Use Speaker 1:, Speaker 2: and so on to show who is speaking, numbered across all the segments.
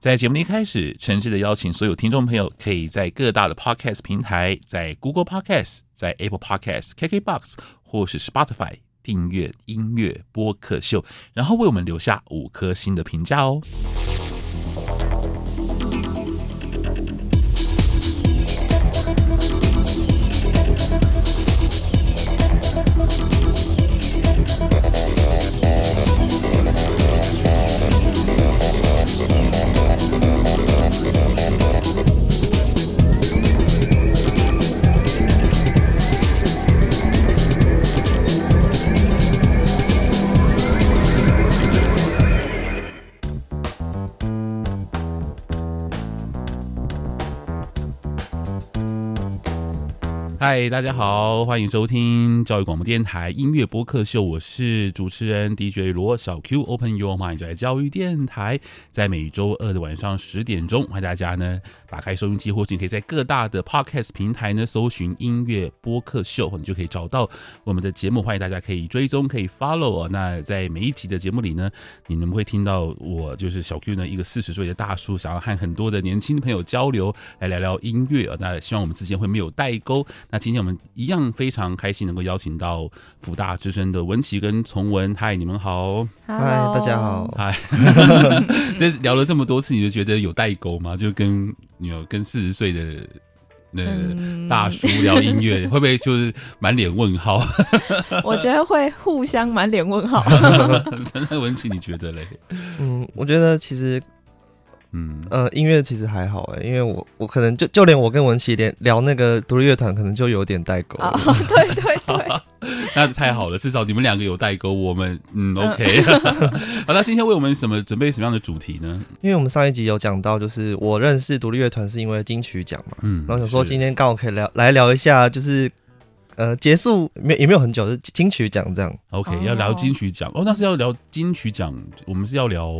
Speaker 1: 在节目的一开始，诚挚的邀请所有听众朋友，可以在各大的 Podcast 平台，在 Google Podcast、在 Apple Podcast、KKBox 或是 Spotify 订阅音乐播客秀，然后为我们留下五颗星的评价哦。嗨，大家好，欢迎收听教育广播电台音乐播客秀，我是主持人 DJ 罗小 Q。Open Your Mind，在教育电台，在每周二的晚上十点钟，欢迎大家呢打开收音机，或者你可以在各大的 Podcast 平台呢搜寻音乐播客秀，你就可以找到我们的节目。欢迎大家可以追踪，可以 follow 啊。那在每一集的节目里呢，你们会听到我就是小 Q 呢，一个四十岁的大叔，想要和很多的年轻的朋友交流，来聊聊音乐。那希望我们之间会没有代沟。那今天我们一样非常开心能够邀请到福大之声的文琪跟从文，嗨，你们好，
Speaker 2: 嗨，大家好，
Speaker 1: 嗨。这聊了这么多次，你就觉得有代沟吗？就跟你有跟四十岁的那大叔聊音乐，嗯、会不会就是满脸问号？
Speaker 3: 我觉得会互相满脸问号。
Speaker 1: 那文琪，你觉得嘞？
Speaker 2: 嗯，我觉得其实。嗯呃，音乐其实还好哎，因为我我可能就就连我跟文琪连聊那个独立乐团，可能就有点代沟。
Speaker 3: 哦，对 对对，
Speaker 1: 那太好了，至少你们两个有代沟，我们 嗯 OK。好，那今天为我们什么准备什么样的主题呢？
Speaker 2: 因为我们上一集有讲到，就是我认识独立乐团是因为金曲奖嘛，嗯，然后想说今天刚好可以聊来聊一下，就是呃结束没也没有很久，是金曲奖这样。
Speaker 1: OK，要聊金曲奖哦，那是要聊金曲奖，我们是要聊。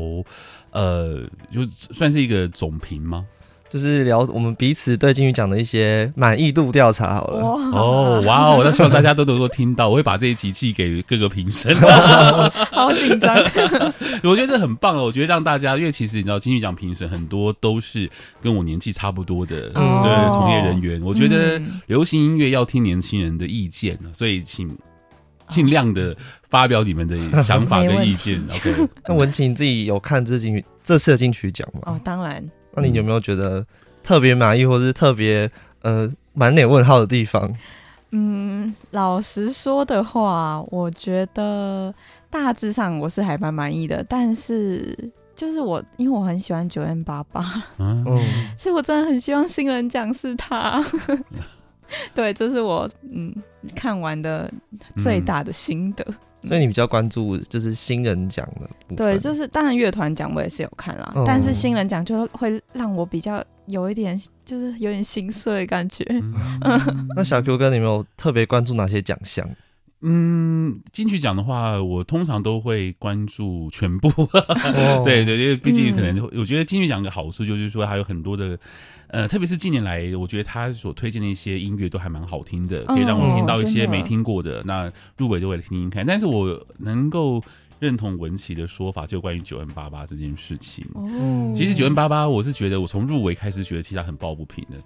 Speaker 1: 呃，就算是一个总评吗？
Speaker 2: 就是聊我们彼此对金曲奖的一些满意度调查好了。
Speaker 1: 哦，哇哦！那希望大家都能够听到，我会把这一集寄给各个评审。
Speaker 3: 好紧张，
Speaker 1: 我觉得这很棒哦。我觉得让大家，因为其实你知道金曲奖评审很多都是跟我年纪差不多的，嗯、对从业人员。我觉得流行音乐要听年轻人的意见，所以请尽量的。发表你们的想法跟意见，OK？
Speaker 2: 那文綺自己有看这金曲这次的金曲奖吗？
Speaker 3: 哦，当然。
Speaker 2: 那你有没有觉得特别满意，或是特别呃满脸问号的地方？
Speaker 3: 嗯，老实说的话，我觉得大致上我是还蛮满意的，但是就是我因为我很喜欢九 N 八八嗯，所以我真的很希望新人奖是他。对，这是我嗯看完的最大的心得。嗯
Speaker 2: 所以你比较关注就是新人奖的，
Speaker 3: 对，就是当然乐团奖我也是有看啦，嗯、但是新人奖就会让我比较有一点就是有点心碎的感觉。
Speaker 2: 嗯、那小 Q 哥，你有没有特别关注哪些奖项？
Speaker 1: 嗯，金曲奖的话，我通常都会关注全部。哦、对对，因为毕竟可能我觉得金曲奖的好处就是说还有很多的。呃，特别是近年来，我觉得他所推荐的一些音乐都还蛮好听的，可以让我听到一些没听过的。哦、那入围就会听听看。但是我能够认同文琪的说法，就关于九 N 八八这件事情。哦，其实九 N 八八我是觉得我从入围开始觉得其他很抱不平的。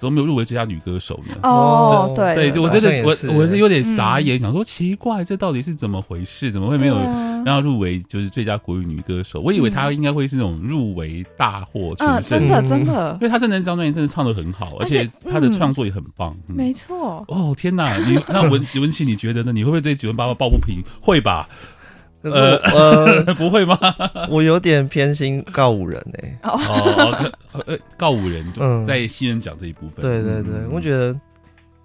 Speaker 1: 怎么没有入围最佳女歌手呢？
Speaker 3: 哦，对
Speaker 1: 对，就我真的我我是有点傻眼，想说奇怪，这到底是怎么回事？怎么会没有让她入围就是最佳国语女歌手？我以为她应该会是那种入围大获全胜，
Speaker 3: 真的真的，
Speaker 1: 因为她真的那张专辑真的唱的很好，而且她的创作也很棒。
Speaker 3: 没错。
Speaker 1: 哦天哪，你那文 文琪，你觉得呢？你会不会对 9m88 抱不平？会吧？
Speaker 2: 呃呃，
Speaker 1: 不会吗？
Speaker 2: 我有点偏心告五人哎。
Speaker 1: 哦，呃，告五人在新人奖这一部分。
Speaker 2: 对对对，我觉得，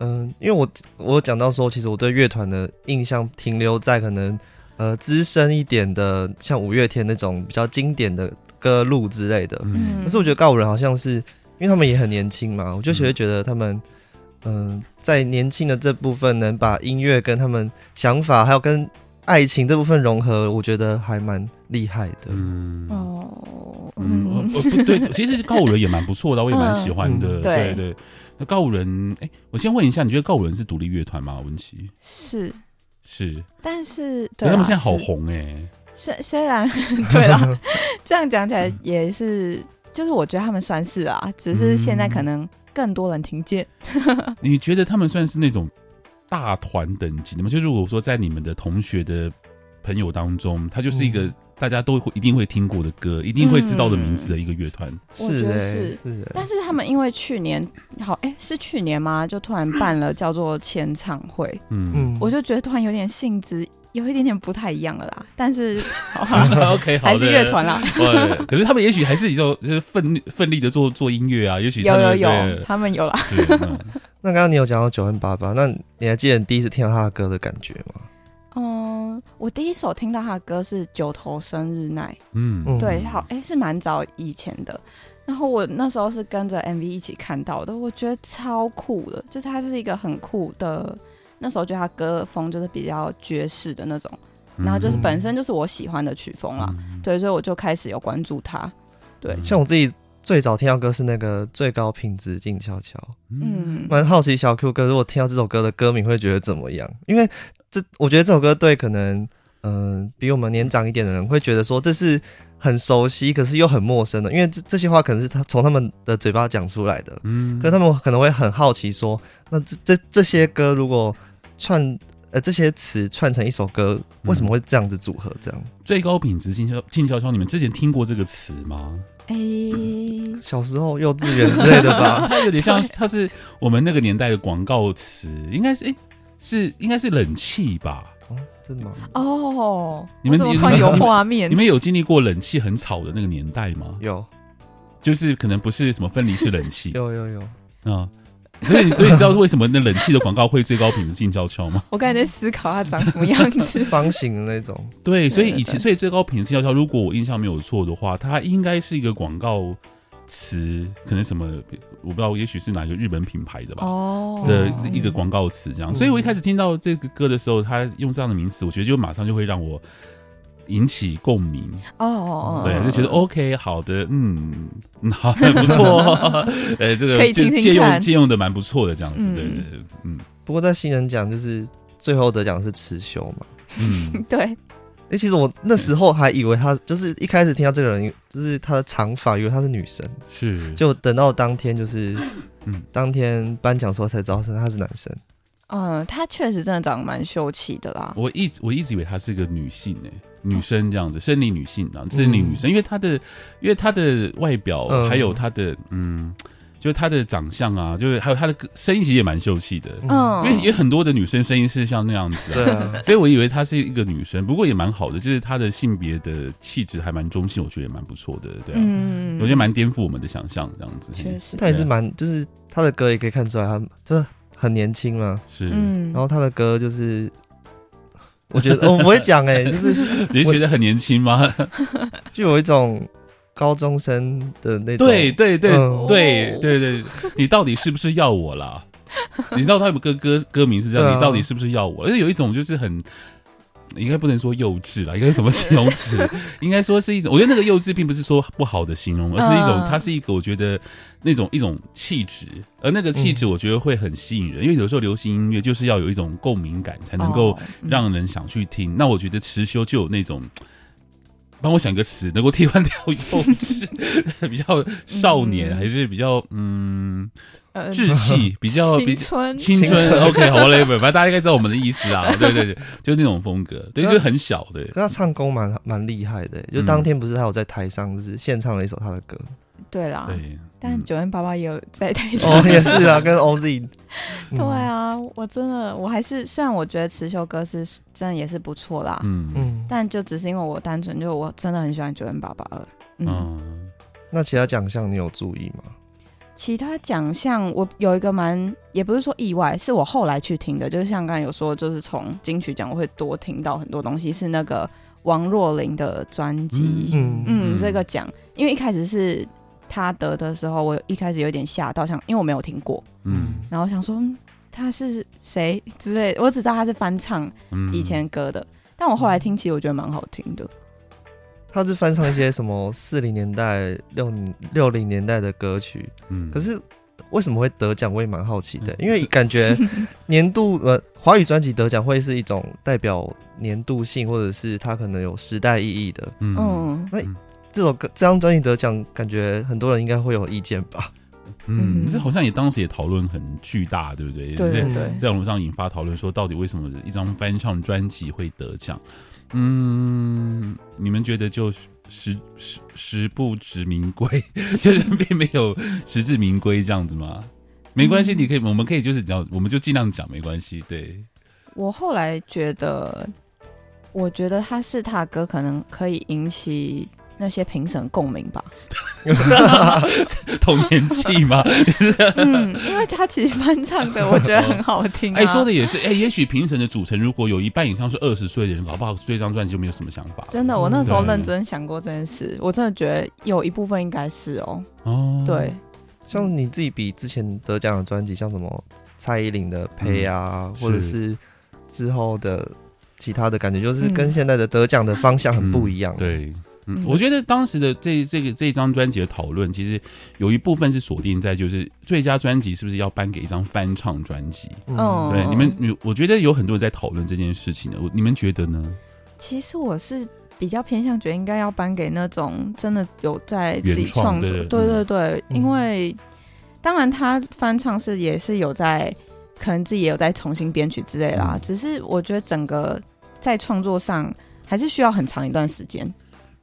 Speaker 2: 嗯，因为我我讲到说，其实我对乐团的印象停留在可能呃资深一点的，像五月天那种比较经典的歌路之类的。嗯。可是我觉得告五人好像是，因为他们也很年轻嘛，我就会觉得他们，嗯，在年轻的这部分能把音乐跟他们想法还有跟。爱情这部分融合，我觉得还蛮厉害的。嗯。
Speaker 3: 哦，
Speaker 1: 嗯，不对，其实告五人也蛮不错的，我也蛮喜欢的。对对，那告五人，哎，我先问一下，你觉得告五人是独立乐团吗？文琪
Speaker 3: 是。
Speaker 1: 是，
Speaker 3: 但是
Speaker 1: 他们现在好红哎。
Speaker 3: 虽虽然 对了，这样讲起来也是就是我觉得他们算是啊，只是现在可能更多人听见。
Speaker 1: 嗯、你觉得他们算是那种大团等级的吗？就如果说在你们的同学的朋友当中，他就是一个大家都会一定会听过的歌，一定会知道的名字的一个乐团。
Speaker 3: 我觉得是，是。但是他们因为去年好，哎、欸，是去年吗？就突然办了叫做签唱会，嗯，我就觉得突然有点性质。有一点点不太一样了啦，但是
Speaker 1: OK 好，
Speaker 3: 还是乐团啦。
Speaker 1: 对，可是他们也许还是一种就是奋奋力的做做音乐啊，也许
Speaker 3: 有有有，他们有啦。
Speaker 2: 那刚刚你有讲到 9m88，那你还记得你第一次听到他的歌的感觉吗？
Speaker 3: 嗯，我第一首听到他的歌是《九头生日奈》，嗯，对，好，哎、欸，是蛮早以前的。然后我那时候是跟着 MV 一起看到的，我觉得超酷的，就是他是一个很酷的。那时候觉得他歌风就是比较爵士的那种，然后就是本身就是我喜欢的曲风啦，嗯、对，所以我就开始有关注他。对，
Speaker 2: 像我自己最早听到歌是那个最高品质静悄悄，嗯，蛮好奇小 Q 哥如果听到这首歌的歌名会觉得怎么样？因为这我觉得这首歌对可能嗯、呃、比我们年长一点的人会觉得说这是很熟悉，可是又很陌生的，因为这这些话可能是他从他们的嘴巴讲出来的，嗯，可是他们可能会很好奇说，那这这这些歌如果串呃这些词串成一首歌，为什么会这样子组合？这样、嗯、最高品质静悄
Speaker 1: 静悄悄，你们之前听过这个词吗？
Speaker 3: 哎、欸，
Speaker 2: 小时候幼稚园之类的吧。
Speaker 1: 它有点像，它是我们那个年代的广告词，应该是哎、欸，是应该是冷气吧？
Speaker 2: 哦，真的吗？
Speaker 3: 哦，
Speaker 1: 你们
Speaker 3: 突然有画面，
Speaker 1: 你们有经历过冷气很吵的那个年代吗？
Speaker 2: 有，
Speaker 1: 就是可能不是什么分离式冷气，
Speaker 2: 有有有啊。
Speaker 1: 嗯所以，所以你知道是为什么那冷气的广告会最高品质静悄悄吗？
Speaker 3: 我刚才在思考它长什么样子，
Speaker 2: 方形的那种。
Speaker 1: 对，所以以前，所以最高品质静悄悄，如果我印象没有错的话，它应该是一个广告词，可能什么我不知道，也许是哪个日本品牌的吧？哦，的一个广告词这样。所以我一开始听到这个歌的时候，他用这样的名词，我觉得就马上就会让我。引起共鸣哦，对，就觉得 OK，好的，嗯，好，很不错，呃，这个借借用借用的蛮不错的，这样子，对对对，嗯。
Speaker 2: 不过在新人奖就是最后得奖是持修嘛，
Speaker 3: 嗯，对。
Speaker 2: 哎，其实我那时候还以为他就是一开始听到这个人，就是他的长发，以为他是女生，
Speaker 1: 是，
Speaker 2: 就等到当天就是，嗯，当天颁奖时候才知道是他是男生。
Speaker 3: 嗯，他确实真的长得蛮秀气的啦。
Speaker 1: 我一直我一直以为她是个女性呢。女生这样子，生理女性啊，生理女生，因为她的，因为她的外表，还有她的，嗯，就是她的长相啊，就是还有她的声音，其实也蛮秀气的。嗯，因为也很多的女生声音是像那样子，对啊，所以我以为她是一个女生，不过也蛮好的，就是她的性别的气质还蛮中性，我觉得也蛮不错的，对啊，嗯，我觉得蛮颠覆我们的想象，这样子。
Speaker 3: 确实，
Speaker 2: 她也是蛮，就是她的歌也可以看出来，她就是很年轻嘛，
Speaker 1: 是，
Speaker 2: 然后她的歌就是。我觉得我不会讲哎，就是
Speaker 1: 你觉得很年轻吗？
Speaker 2: 就有一种高中生的那种。
Speaker 1: 对对对对对对，你到底是不是要我啦？你知道他有歌歌歌名是这样，你到底是不是要我？而且有一种就是很。应该不能说幼稚啦，应该什么形容词？应该说是一种，我觉得那个幼稚并不是说不好的形容，而是一种，它是一个我觉得那种一种气质，而那个气质我觉得会很吸引人，因为有时候流行音乐就是要有一种共鸣感，才能够让人想去听。那我觉得持修就有那种，帮我想一个词，能够替换掉幼稚，比较少年，还是比较嗯。稚气 比较青
Speaker 3: 春
Speaker 1: 青春，OK，好嘞，反正大家应该知道我们的意思啊，对对对，就是那种风格，对，就很小，对。
Speaker 2: 他唱功蛮蛮厉害的，就当天不是他有在台上就是献唱了一首他的歌，
Speaker 3: 对啦，对。但九零八八也有在台上，
Speaker 2: 哦，也是啊，跟 OZ。
Speaker 3: 对啊，我真的我还是虽然我觉得持修歌是真的也是不错啦，嗯嗯，但就只是因为我单纯就我真的很喜欢九零八八二，嗯。
Speaker 2: 那其他奖项你有注意吗？
Speaker 3: 其他奖项，我有一个蛮，也不是说意外，是我后来去听的，就是像刚才有说，就是从金曲奖我会多听到很多东西，是那个王若琳的专辑，嗯嗯，这个奖，因为一开始是他得的时候，我一开始有点吓到，想因为我没有听过，嗯，然后想说他是谁之类，我只知道他是翻唱以前歌的，但我后来听，其实我觉得蛮好听的。
Speaker 2: 他是翻唱一些什么四零年代、六六零年代的歌曲，嗯，可是为什么会得奖？我也蛮好奇的，因为感觉 年度呃华语专辑得奖会是一种代表年度性，或者是它可能有时代意义的，嗯，那这首歌这张专辑得奖，感觉很多人应该会有意见吧？
Speaker 1: 嗯，这好像也当时也讨论很巨大，对不对？
Speaker 3: 对对对，
Speaker 1: 在网络上引发讨论，说到底为什么一张翻唱专辑会得奖？嗯，你们觉得就实实实不值名归，就是并没有实至名归这样子吗？没关系，你可以，我们可以就是讲，我们就尽量讲，没关系。对，我
Speaker 3: 后来觉得，我觉得他是他的歌，可能可以引起。那些评审共鸣吧，
Speaker 1: 同年纪吗？
Speaker 3: 嗯，因为他其实翻唱的，我觉得很好听，啊。哎，
Speaker 1: 说的也是，哎，也许评审的组成如果有一半以上是二十岁的人，搞不好对这张专辑就没有什么想法。
Speaker 3: 真的，我那时候认真想过这件事，我真的觉得有一部分应该是哦。哦，对，
Speaker 2: 像你自己比之前得奖的专辑，像什么蔡依林的《呸》啊，或者是之后的其他的感觉，就是跟现在的得奖的方向很不一样。
Speaker 1: 对。嗯，我觉得当时的这这个这张专辑的讨论，其实有一部分是锁定在就是最佳专辑是不是要颁给一张翻唱专辑？嗯，对，你们你，我觉得有很多人在讨论这件事情的，你们觉得呢？
Speaker 3: 其实我是比较偏向觉得应该要颁给那种真的有在自己创作，对对对，嗯、因为当然他翻唱是也是有在可能自己也有在重新编曲之类啦，嗯、只是我觉得整个在创作上还是需要很长一段时间。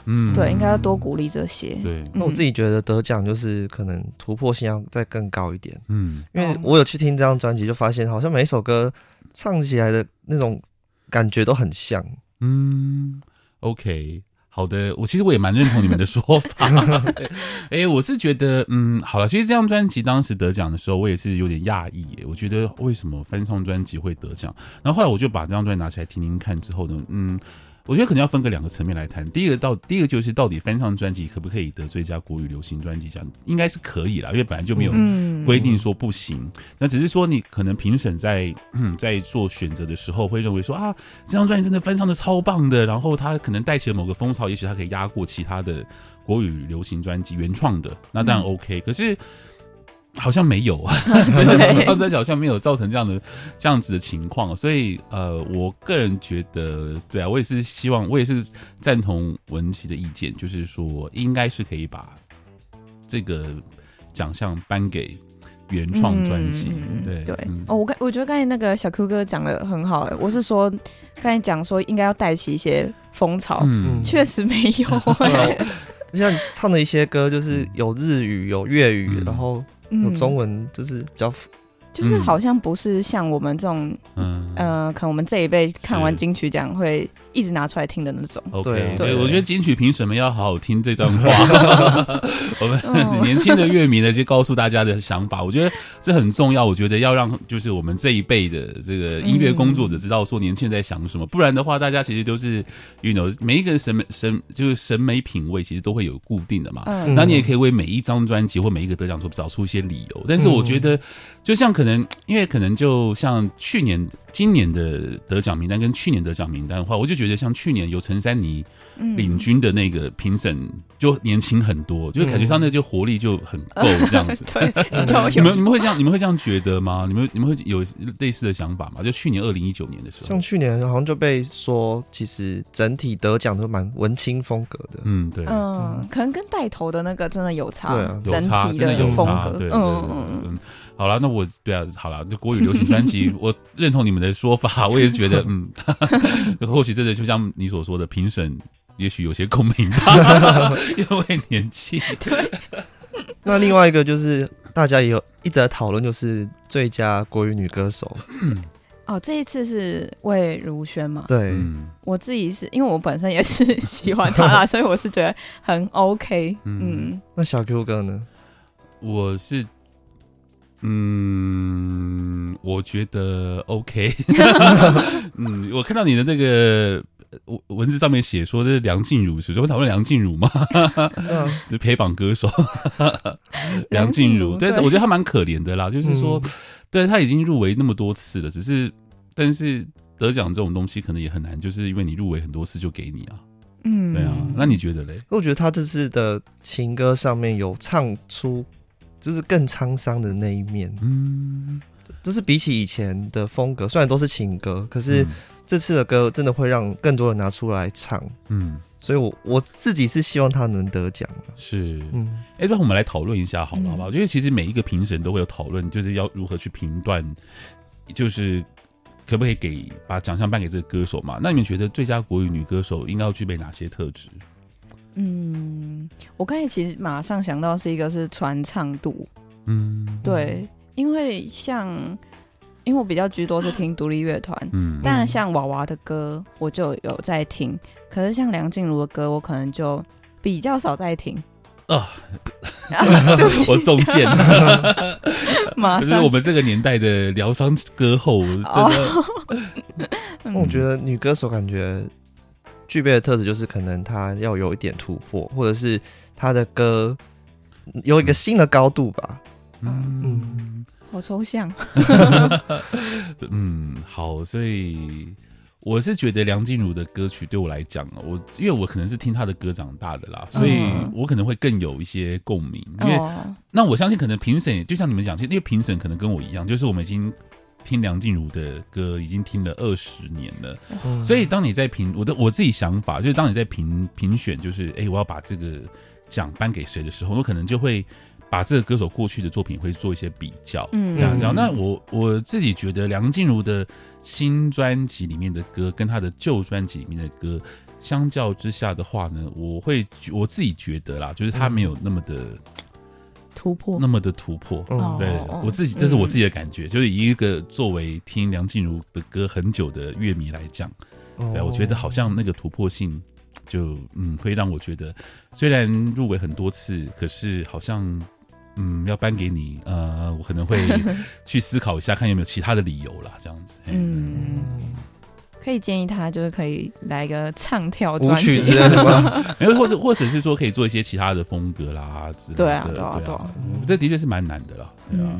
Speaker 3: 嗯，对，应该要多鼓励这些。
Speaker 1: 对，
Speaker 2: 那我自己觉得得奖就是可能突破性要再更高一点。嗯，因为我有去听这张专辑，就发现好像每一首歌唱起来的那种感觉都很像。
Speaker 1: 嗯，OK，好的，我其实我也蛮认同你们的说法。哎、欸，我是觉得，嗯，好了，其实这张专辑当时得奖的时候，我也是有点讶异。我觉得为什么翻唱专辑会得奖？然后后来我就把这张专辑拿起来听听看，之后呢，嗯。我觉得可能要分个两个层面来谈。第一个到第一个就是到底翻唱专辑可不可以得最佳国语流行专辑奖？应该是可以啦，因为本来就没有规定说不行。嗯、那只是说你可能评审在在做选择的时候会认为说啊，这张专辑真的翻唱的超棒的，然后它可能带起了某个风潮，也许它可以压过其他的国语流行专辑原创的，那当然 OK。可是。好像没有。啊，真的，翻唱好像没有造成这样的这样子的情况，所以呃，我个人觉得，对啊，我也是希望，我也是赞同文琪的意见，就是说，应该是可以把这个奖项颁给原创专辑。嗯、对
Speaker 3: 对，嗯、哦，我刚我觉得刚才那个小 Q 哥讲的很好，我是说刚才讲说应该要带起一些风潮，嗯，确实没有。
Speaker 2: 像唱的一些歌，就是有日语，有粤语，嗯、然后。有中文就是比较。
Speaker 3: 就是好像不是像我们这种，嗯呃，可能我们这一辈看完金曲奖会一直拿出来听的那种。
Speaker 1: OK，对，我觉得金曲凭什么要好好听这段话。我们 年轻的乐迷呢，就告诉大家的想法，我觉得这很重要。我觉得要让就是我们这一辈的这个音乐工作者知道说年轻人在想什么，不然的话，大家其实都是，you know，每一个人审美审就是审美品味其实都会有固定的嘛。嗯，那你也可以为每一张专辑或每一个得奖作找出一些理由。但是我觉得，就像可。可能因为可能就像去年、今年的得奖名单跟去年得奖名单的话，我就觉得像去年有陈珊妮领军的那个评审就年轻很多，嗯、就感觉上那就活力就很够这样子。
Speaker 3: 对，
Speaker 1: 你们你们会这样你们会这样觉得吗？你们你们会有类似的想法吗？就去年二零一九年的时候，
Speaker 2: 像去年好像就被说，其实整体得奖都蛮文青风格的。
Speaker 1: 嗯，对，
Speaker 3: 嗯，可能跟带头的那个真的有差，
Speaker 2: 对啊，
Speaker 1: 有差，真的有差，对，嗯嗯嗯。好了，那我对啊，好了，这国语流行专辑，我认同你们的说法，我也是觉得，嗯，或许真的就像你所说的，评审也许有些共鸣吧，因为年轻。
Speaker 3: 对。
Speaker 2: 那另外一个就是大家也有一直在讨论，就是最佳国语女歌手。
Speaker 3: 哦，这一次是魏如萱嘛？
Speaker 2: 对，
Speaker 1: 嗯、
Speaker 3: 我自己是因为我本身也是喜欢她啦，所以我是觉得很 OK。嗯，嗯
Speaker 2: 那小 Q 哥呢？
Speaker 1: 我是。嗯，我觉得 OK。嗯，我看到你的那个文字上面写说这是梁静茹，是不是？我讨论梁静茹吗？就陪榜歌手 梁静茹，对，我觉得他蛮可怜的啦。就是说，嗯、对他已经入围那么多次了，只是，但是得奖这种东西可能也很难，就是因为你入围很多次就给你啊。嗯，对啊。那你觉得嘞？
Speaker 2: 我觉得他这次的情歌上面有唱出。就是更沧桑的那一面，嗯，就是比起以前的风格，虽然都是情歌，可是这次的歌真的会让更多人拿出来唱，嗯，所以我我自己是希望他能得奖。
Speaker 1: 是，嗯，哎、欸，那我们来讨论一下好了，好不好？因为其实每一个评审都会有讨论，就是要如何去评断，就是可不可以给把奖项颁给这个歌手嘛？那你们觉得最佳国语女歌手应该要具备哪些特质？
Speaker 3: 嗯，我刚才其实马上想到是一个是传唱度，
Speaker 1: 嗯，
Speaker 3: 对，因为像因为我比较居多是听独立乐团，嗯，当然像娃娃的歌我就有在听。可是像梁静茹的歌，我可能就比较少在听
Speaker 1: 啊。我中箭了，马上是我们这个年代的疗伤歌后，真的。
Speaker 2: 我觉得女歌手感觉具备的特质就是，可能他要有一点突破，或者是他的歌有一个新的高度吧。
Speaker 3: 嗯嗯，好抽象。
Speaker 1: 嗯，好，所以。我是觉得梁静茹的歌曲对我来讲，我因为我可能是听她的歌长大的啦，所以我可能会更有一些共鸣。因为那我相信，可能评审就像你们讲，其实因为评审可能跟我一样，就是我们已经听梁静茹的歌已经听了二十年了，所以当你在评我的我自己想法，就是当你在评评选，就是哎、欸，我要把这个奖颁给谁的时候，我可能就会。把这个歌手过去的作品会做一些比较，嗯，这样这样。那我我自己觉得梁静茹的新专辑里面的歌跟她的旧专辑里面的歌相较之下的话呢，我会我自己觉得啦，就是她没有那么的
Speaker 3: 突破，
Speaker 1: 那么的突破。嗯、对我自己，这是我自己的感觉，嗯、就是以一个作为听梁静茹的歌很久的乐迷来讲，对，我觉得好像那个突破性就嗯，会让我觉得虽然入围很多次，可是好像。嗯，要颁给你，呃，我可能会 去思考一下，看有没有其他的理由啦，这样子。嗯，
Speaker 3: 可以建议他就是可以来个唱跳专辑
Speaker 2: 之类的吗？
Speaker 1: 没有，或者或者是说可以做一些其他的风格啦之类的。
Speaker 3: 对啊，对啊，对啊，
Speaker 1: 这的确是蛮难的啦。对啊，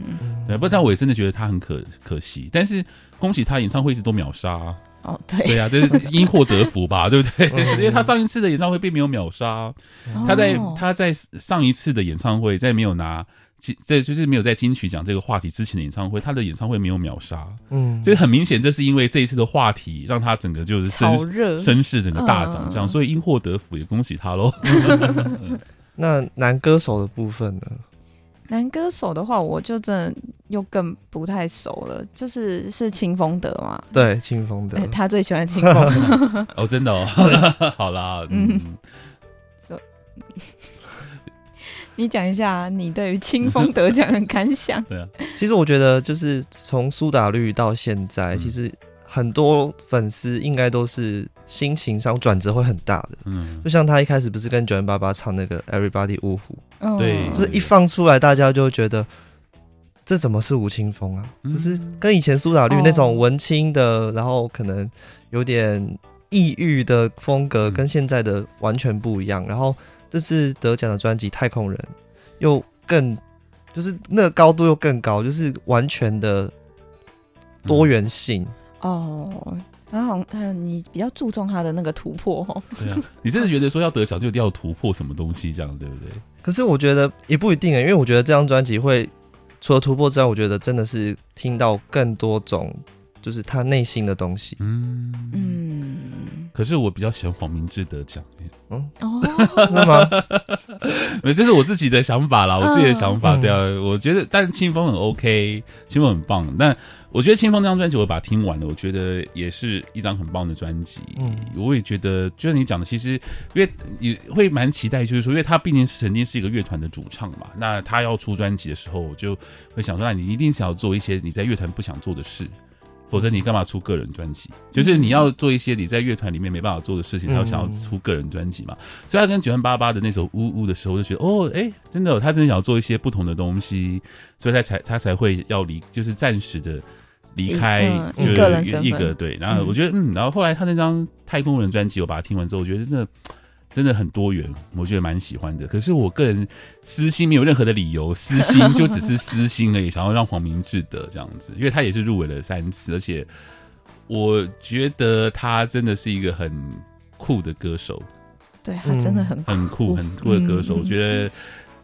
Speaker 1: 对，不，但我也真的觉得他很可可惜。但是恭喜他演唱会一直都秒杀。
Speaker 3: 哦，对，
Speaker 1: 对呀，这是 因祸得福吧，对不对？因为他上一次的演唱会并没有秒杀，他在他在上一次的演唱会，在没有拿金，在就是没有在金曲奖这个话题之前的演唱会，他的演唱会没有秒杀。嗯，所以很明显，这是因为这一次的话题让他整个就是声热声势整个大涨，这样，所以因祸得福，也恭喜他喽。
Speaker 2: 那男歌手的部分呢？
Speaker 3: 男歌手的话，我就真的又更不太熟了。就是是清风德嘛？
Speaker 2: 对，清风德、欸，
Speaker 3: 他最喜欢青峰德。
Speaker 1: 哦，真的哦。好啦，嗯。
Speaker 3: 说，你讲一下你对于清风得奖的感想。
Speaker 1: 对啊，
Speaker 2: 其实我觉得就是从苏打绿到现在，嗯、其实。很多粉丝应该都是心情上转折会很大的，嗯，就像他一开始不是跟九零八八唱那个 Everybody 呜呼，
Speaker 1: 对，
Speaker 2: 就是一放出来，大家就会觉得这怎么是吴青峰啊？嗯、就是跟以前苏打绿那种文青的，哦、然后可能有点抑郁的风格，跟现在的完全不一样。然后这次得奖的专辑《太空人》又更，就是那个高度又更高，就是完全的多元性。嗯
Speaker 3: 哦，然后嗯，你比较注重他的那个突破哦。
Speaker 1: 对啊，你真的觉得说要得奖就一定要突破什么东西，这样对不对？
Speaker 2: 可是我觉得也不一定啊，因为我觉得这张专辑会除了突破之外，我觉得真的是听到更多种，就是他内心的东西。嗯
Speaker 1: 嗯。可是我比较喜欢黄明志得奖。
Speaker 2: 嗯哦，那么，
Speaker 1: 这是我自己的想法啦，我自己的想法。对啊，我觉得，但是青峰很 OK，清风很棒，但。我觉得清风这张专辑，我把它听完了，我觉得也是一张很棒的专辑。嗯，我也觉得，就像你讲的，其实因为也会蛮期待，就是说，因为他毕竟是曾经是一个乐团的主唱嘛，那他要出专辑的时候，我就会想说，那你一定想要做一些你在乐团不想做的事。否则你干嘛出个人专辑？就是你要做一些你在乐团里面没办法做的事情，他要想要出个人专辑嘛。所以他跟九万八八的那首《呜呜》的时候，就觉得哦，哎、欸，真的，他真的想要做一些不同的东西，所以他才他才会要离，就是暂时的离开，
Speaker 3: 一个人
Speaker 1: 一个对。然后我觉得，嗯，然后后来他那张《太空人》专辑，我把它听完之后，我觉得真的。真的很多元，我觉得蛮喜欢的。可是我个人私心没有任何的理由，私心就只是私心而已，想要让黄明志得这样子，因为他也是入围了三次，而且我觉得他真的是一个很酷的歌手。
Speaker 3: 对，他真的很酷
Speaker 1: 很酷很酷的歌手，嗯、我觉得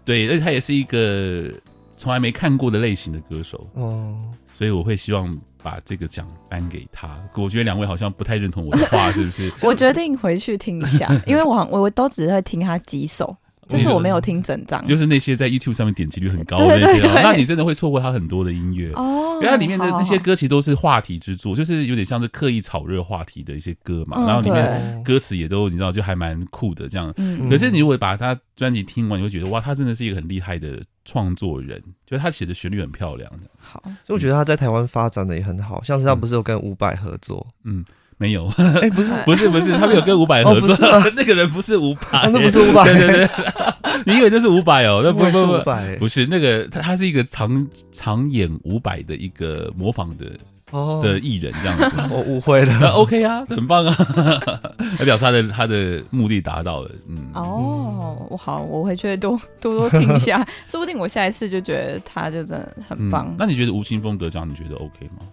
Speaker 1: 对，而且他也是一个从来没看过的类型的歌手。哦，所以我会希望把这个奖颁给他。我觉得两位好像不太认同我的话，是不是？
Speaker 3: 我决定回去听一下，因为我我都只会听他几首。就是我没有听整张，
Speaker 1: 就是那些在 YouTube 上面点击率很高的那些，对对对，那你真的会错过他很多的音乐哦。因为它里面的那些歌其实都是话题之作，就是有点像是刻意炒热话题的一些歌嘛。然后里面歌词也都你知道就还蛮酷的这样。嗯。可是你如果把他专辑听完，你会觉得哇，他真的是一个很厉害的创作人，就是他写的旋律很漂亮的。
Speaker 2: 好，所以我觉得他在台湾发展的也很好，像是他不是有跟伍佰合作？嗯。
Speaker 1: 没有，
Speaker 2: 哎，不是，
Speaker 1: 不是，不是，他没有跟伍佰合作，那个人不是伍佰，
Speaker 2: 那不是伍佰，
Speaker 1: 对 对对，你以为那是伍佰哦？那不是伍佰，不是那个，他他是一个常常演伍佰的一个模仿的的艺人这样子，
Speaker 2: 我误会了
Speaker 1: ，OK 啊，很棒啊，代表他的他的目的达到了，嗯，
Speaker 3: 哦，我好，我回去多多多听一下，说不定我下一次就觉得他就真的很棒。
Speaker 1: 那你觉得吴青峰得奖，你觉得 OK 吗？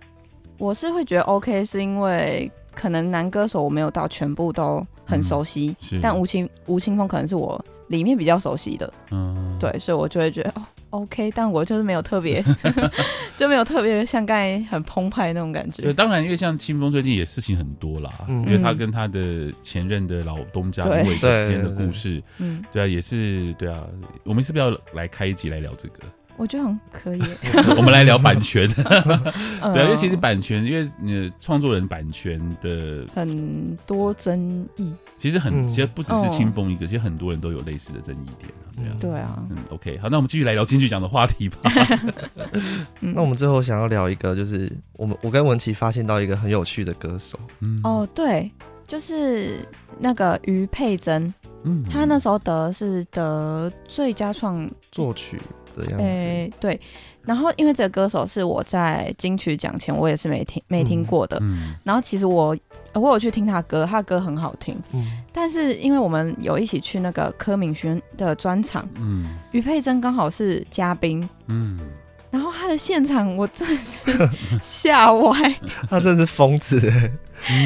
Speaker 3: 我是会觉得 OK，是因为。可能男歌手我没有到全部都很熟悉，嗯、但吴青吴青峰可能是我里面比较熟悉的，嗯，对，所以我就会觉得哦，OK，但我就是没有特别，就没有特别像刚才很澎湃那种感觉。
Speaker 1: 对，当然，因为像清风最近也事情很多啦，嗯、因为他跟他的前任的老东家吴伟德之间的故事，嗯，对啊，也是对啊，我们是不是要来开一集来聊这个？
Speaker 3: 我觉得很可以。
Speaker 1: 我们来聊版权，对啊，因为其实版权，因为你创作人版权的
Speaker 3: 很多争议，
Speaker 1: 其实很，其实不只是清风一个，其实很多人都有类似的争议点，对啊，
Speaker 3: 对啊，
Speaker 1: 嗯，OK，好，那我们继续来聊金曲奖的话题吧。
Speaker 2: 那我们最后想要聊一个，就是我们我跟文琪发现到一个很有趣的歌手，
Speaker 3: 嗯，哦，对，就是那个于佩珍，嗯，他那时候得是得最佳创
Speaker 2: 作曲。哎、
Speaker 3: 欸，对，然后因为这个歌手是我在金曲奖前我也是没听没听过的，嗯嗯、然后其实我我有去听他歌，他歌很好听，嗯、但是因为我们有一起去那个柯敏轩的专场，嗯，余佩珍刚好是嘉宾，嗯，然后他的现场我真的是吓歪，
Speaker 2: 他真的是疯子，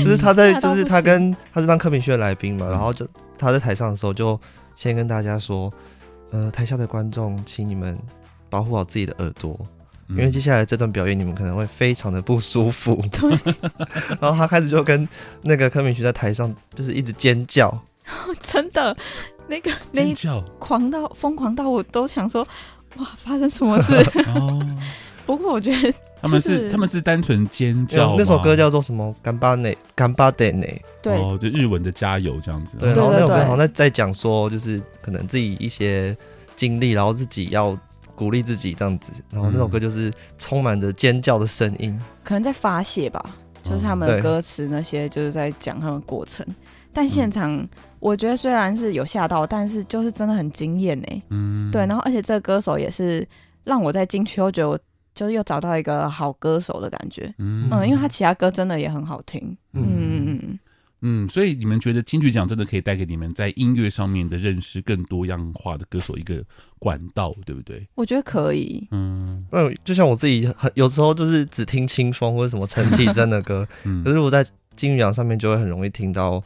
Speaker 2: 就是他在就是他跟他是当柯敏轩的来宾嘛，然后就他在台上的时候就先跟大家说。呃，台下的观众，请你们保护好自己的耳朵，嗯、因为接下来这段表演你们可能会非常的不舒服。对。然后他开始就跟那个柯明旭在台上就是一直尖叫，
Speaker 3: 真的，那个尖叫狂到疯狂到我都想说，哇，发生什么事？哦。不过我觉得
Speaker 1: 他们是他们是单纯尖叫。
Speaker 2: 那首歌叫做什么？干巴内干巴德内。
Speaker 3: 对，
Speaker 1: 哦，就日文的加油这样子。
Speaker 2: 对，然后那首歌好像在在讲说，就是可能自己一些经历，然后自己要鼓励自己这样子。然后那首歌就是充满着尖叫的声音，
Speaker 3: 可能在发泄吧。就是他们的歌词那些，就是在讲他们的过程。但现场我觉得虽然是有吓到，但是就是真的很惊艳呢。嗯，对。然后而且这个歌手也是让我在进去后觉得我。就是又找到一个好歌手的感觉，嗯，嗯，因为他其他歌真的也很好听，嗯。嗯
Speaker 1: 嗯嗯，所以你们觉得金曲奖真的可以带给你们在音乐上面的认识更多样化的歌手一个管道，对不对？
Speaker 3: 我觉得可以，
Speaker 2: 嗯，嗯，就像我自己很有时候就是只听清风或者什么陈绮贞的歌，嗯，可是我在金曲奖上面就会很容易听到，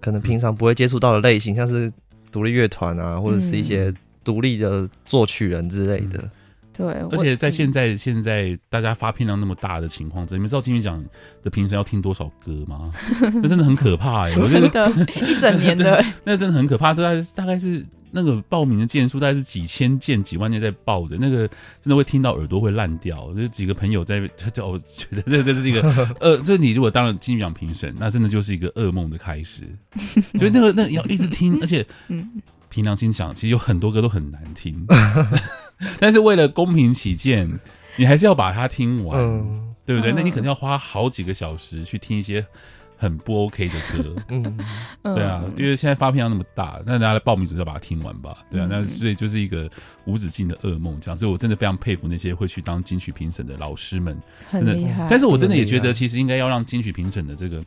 Speaker 2: 可能平常不会接触到的类型，像是独立乐团啊，或者是一些独立的作曲人之类的。嗯
Speaker 3: 对，
Speaker 1: 而且在现在现在大家发片量那么大的情况之下，你们知道金曲奖的评审要听多少歌吗？那真的很可怕哎、欸！我觉得
Speaker 3: 一整年的，
Speaker 1: 那真的很可怕。这大概是大概是那个报名的件数，大概是几千件、几万件在报的，那个真的会听到耳朵会烂掉。就几个朋友在叫，我觉得这这是一个 呃，就是你如果当了金曲奖评审，那真的就是一个噩梦的开始。所以那个那个要一直听，而且凭良心讲，其实有很多歌都很难听。但是为了公平起见，你还是要把它听完，嗯、对不对？嗯、那你可能要花好几个小时去听一些很不 OK 的歌，嗯，对啊，因为现在发片量那么大，那大家来报名就是要把它听完吧，对啊，那所以就是一个无止境的噩梦，这样。所以我真的非常佩服那些会去当金曲评审的老师们，真的。但是我真的也觉得，其实应该要让金曲评审的这个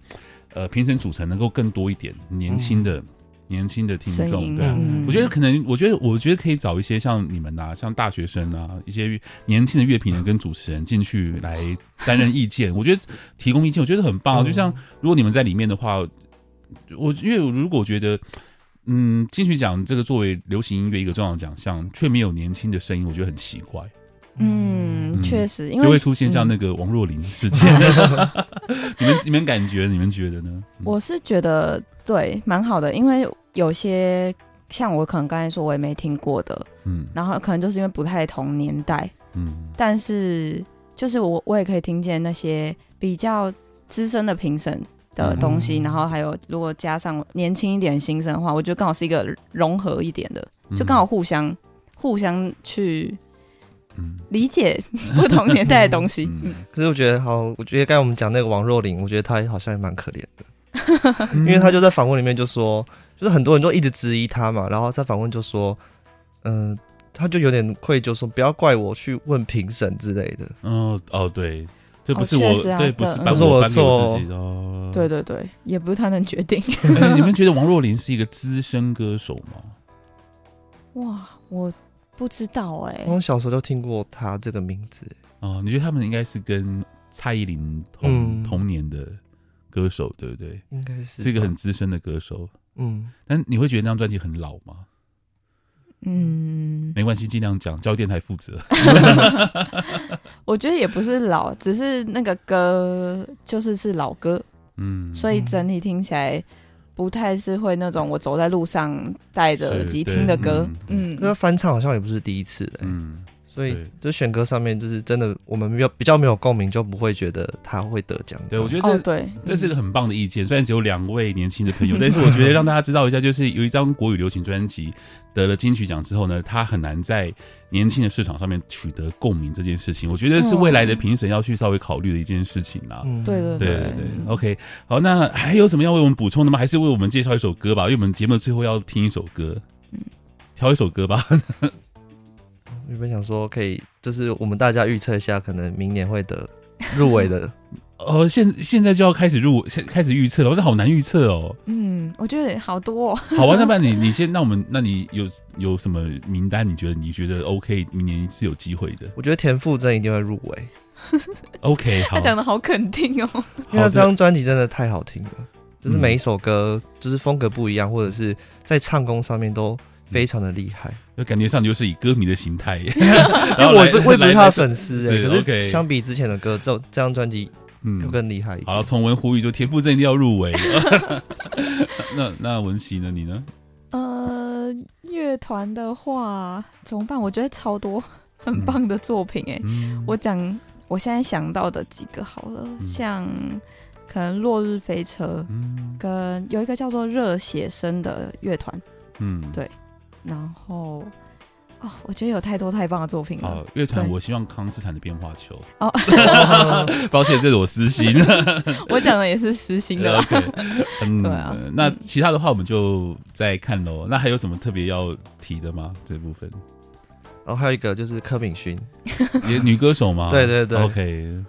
Speaker 1: 呃评审组成能够更多一点年轻的。嗯年轻的听众，对啊，嗯、我觉得可能，我觉得，我觉得可以找一些像你们啊，像大学生啊，一些年轻的乐评人跟主持人进去来担任意见。我觉得提供意见，我觉得很棒。就像如果你们在里面的话，我因为如果我觉得，嗯，金曲奖这个作为流行音乐一个重要奖项，却没有年轻的声音，我觉得很奇怪。
Speaker 3: 嗯，确实，因为
Speaker 1: 就会出现像那个王若琳事件。你们你们感觉你们觉得呢？
Speaker 3: 我是觉得对，蛮好的，因为有些像我可能刚才说我也没听过的，嗯，然后可能就是因为不太同年代，嗯，但是就是我我也可以听见那些比较资深的评审的东西，嗯、然后还有如果加上年轻一点的新生的话，我觉得刚好是一个融合一点的，就刚好互相、嗯、互相去。理解不同年代的东西，
Speaker 2: 嗯，可是我觉得好，我觉得刚才我们讲那个王若琳，我觉得她好像也蛮可怜的，因为她就在访问里面就说，就是很多人都一直质疑他嘛，然后在访问就说，嗯，他就有点愧疚，说不要怪我去问评审之类的。
Speaker 1: 哦哦，对，这不是我，
Speaker 3: 啊、
Speaker 1: 对，不是
Speaker 3: 不
Speaker 1: 是我的错哦。
Speaker 3: 对对对，也不是他能决定。
Speaker 1: 欸、你们觉得王若琳是一个资深歌手吗？
Speaker 3: 哇，我。不知道哎、欸，
Speaker 2: 我小时候就听过他这个名字
Speaker 1: 哦。你觉得他们应该是跟蔡依林同、嗯、同年的歌手，对不对？
Speaker 2: 应该是
Speaker 1: 是一个很资深的歌手。嗯，但你会觉得那张专辑很老吗？
Speaker 3: 嗯，
Speaker 1: 没关系，尽量讲，交电台负责。
Speaker 3: 我觉得也不是老，只是那个歌就是是老歌，嗯，所以整体听起来。不太是会那种我走在路上戴着耳机听的歌，嗯，
Speaker 2: 那翻唱好像也不是第一次了，嗯，所以就选歌上面就是真的，我们没有比较没有共鸣，就不会觉得他会得奖。
Speaker 1: 对，我觉得这、哦、对，这是一个 很棒的意见。虽然只有两位年轻的朋友，但是我觉得让大家知道一下，就是有一张国语流行专辑得了金曲奖之后呢，他很难在年轻的市场上面取得共鸣这件事情，我觉得是未来的评审要去稍微考虑的一件事情啦。
Speaker 3: 嗯，对对
Speaker 1: 对对对。OK，好，那还有什么要为我们补充的吗？还是为我们介绍一首歌吧？因为我们节目最后要听一首歌，嗯，挑一首歌吧。
Speaker 2: 原本想说可以，就是我们大家预测一下，可能明年会得入围的。
Speaker 1: 哦，现现在就要开始入，开始预测了，我这好难预测哦。
Speaker 3: 嗯，我觉得好多、哦。
Speaker 1: 好啊，那不然你 你先，那我们，那你有有什么名单？你觉得你觉得 OK，明年是有机会的。
Speaker 2: 我觉得田馥甄一定会入围。
Speaker 1: OK，好，
Speaker 3: 他讲的好肯定哦，
Speaker 2: 因为他这张专辑真的太好听了，就是每一首歌就是风格不一样，或者是在唱功上面都非常的厉害，
Speaker 1: 就感觉上就是以歌迷的形态。
Speaker 2: 就我我也不是他的粉丝哎，可是相比之前的歌，这这张专辑。嗯，就更厉害。
Speaker 1: 好了，从文呼吁就田馥甄一定要入围。那那文熙呢？你呢？
Speaker 3: 呃，乐团的话怎么办？我觉得超多很棒的作品哎、欸。嗯、我讲我现在想到的几个好了，嗯、像可能落日飞车，嗯、跟有一个叫做热血生的乐团，嗯，对，然后。哦，我觉得有太多太棒的作品了。哦，
Speaker 1: 乐团，我希望康斯坦的变化球。哦，抱歉，这是我私心。
Speaker 3: 我讲的也是私心的。
Speaker 1: OK，嗯，对啊。那其他的话，我们就再看喽。那还有什么特别要提的吗？这部分？
Speaker 2: 然后还有一个就是柯敏勋，
Speaker 1: 女歌手吗？
Speaker 2: 对对对。
Speaker 1: OK。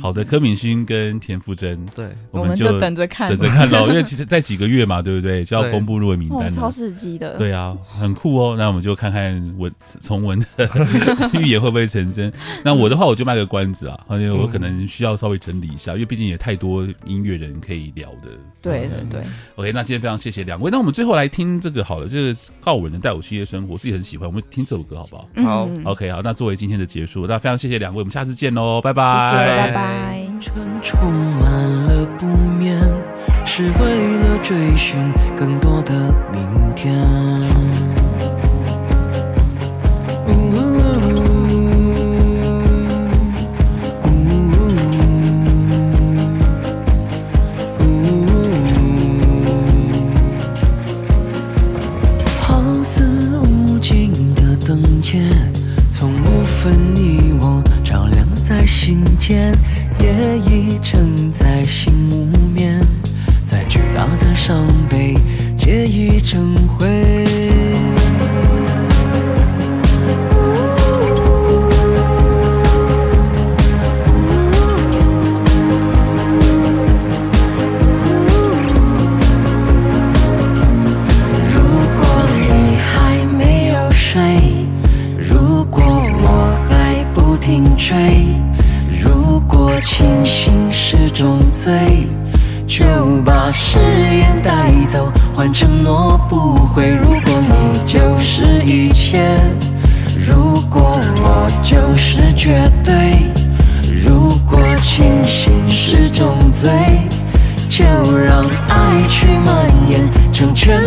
Speaker 1: 好的，柯敏勋跟田馥甄，
Speaker 2: 对，
Speaker 3: 我们就等着看，
Speaker 1: 等着看喽。因为其实在几个月嘛，对不对？就要公布入围名单了，
Speaker 3: 超刺激的。
Speaker 1: 对啊，很酷哦。那我们就看看文 从文的 预言会不会成真。那我的话，我就卖个关子啊，而且我可能需要稍微整理一下，因为毕竟也太多音乐人可以聊的。
Speaker 3: 对对对。
Speaker 1: OK，那今天非常谢谢两位。那我们最后来听这个好了，这个告五人的带我去夜生活，我自己很喜欢。我们听这首歌好不好？
Speaker 2: 好
Speaker 1: ，OK，好。那作为今天的结束，那非常谢谢两位，我们下次见喽，拜拜，
Speaker 3: 青春。
Speaker 4: 充满了不眠，是为了追寻更多的明天。间，夜已沉在心无眠，再巨大的伤悲，皆已成灰。会如果你就是一切如果我就是绝对如果清醒是种罪就让爱去蔓延成全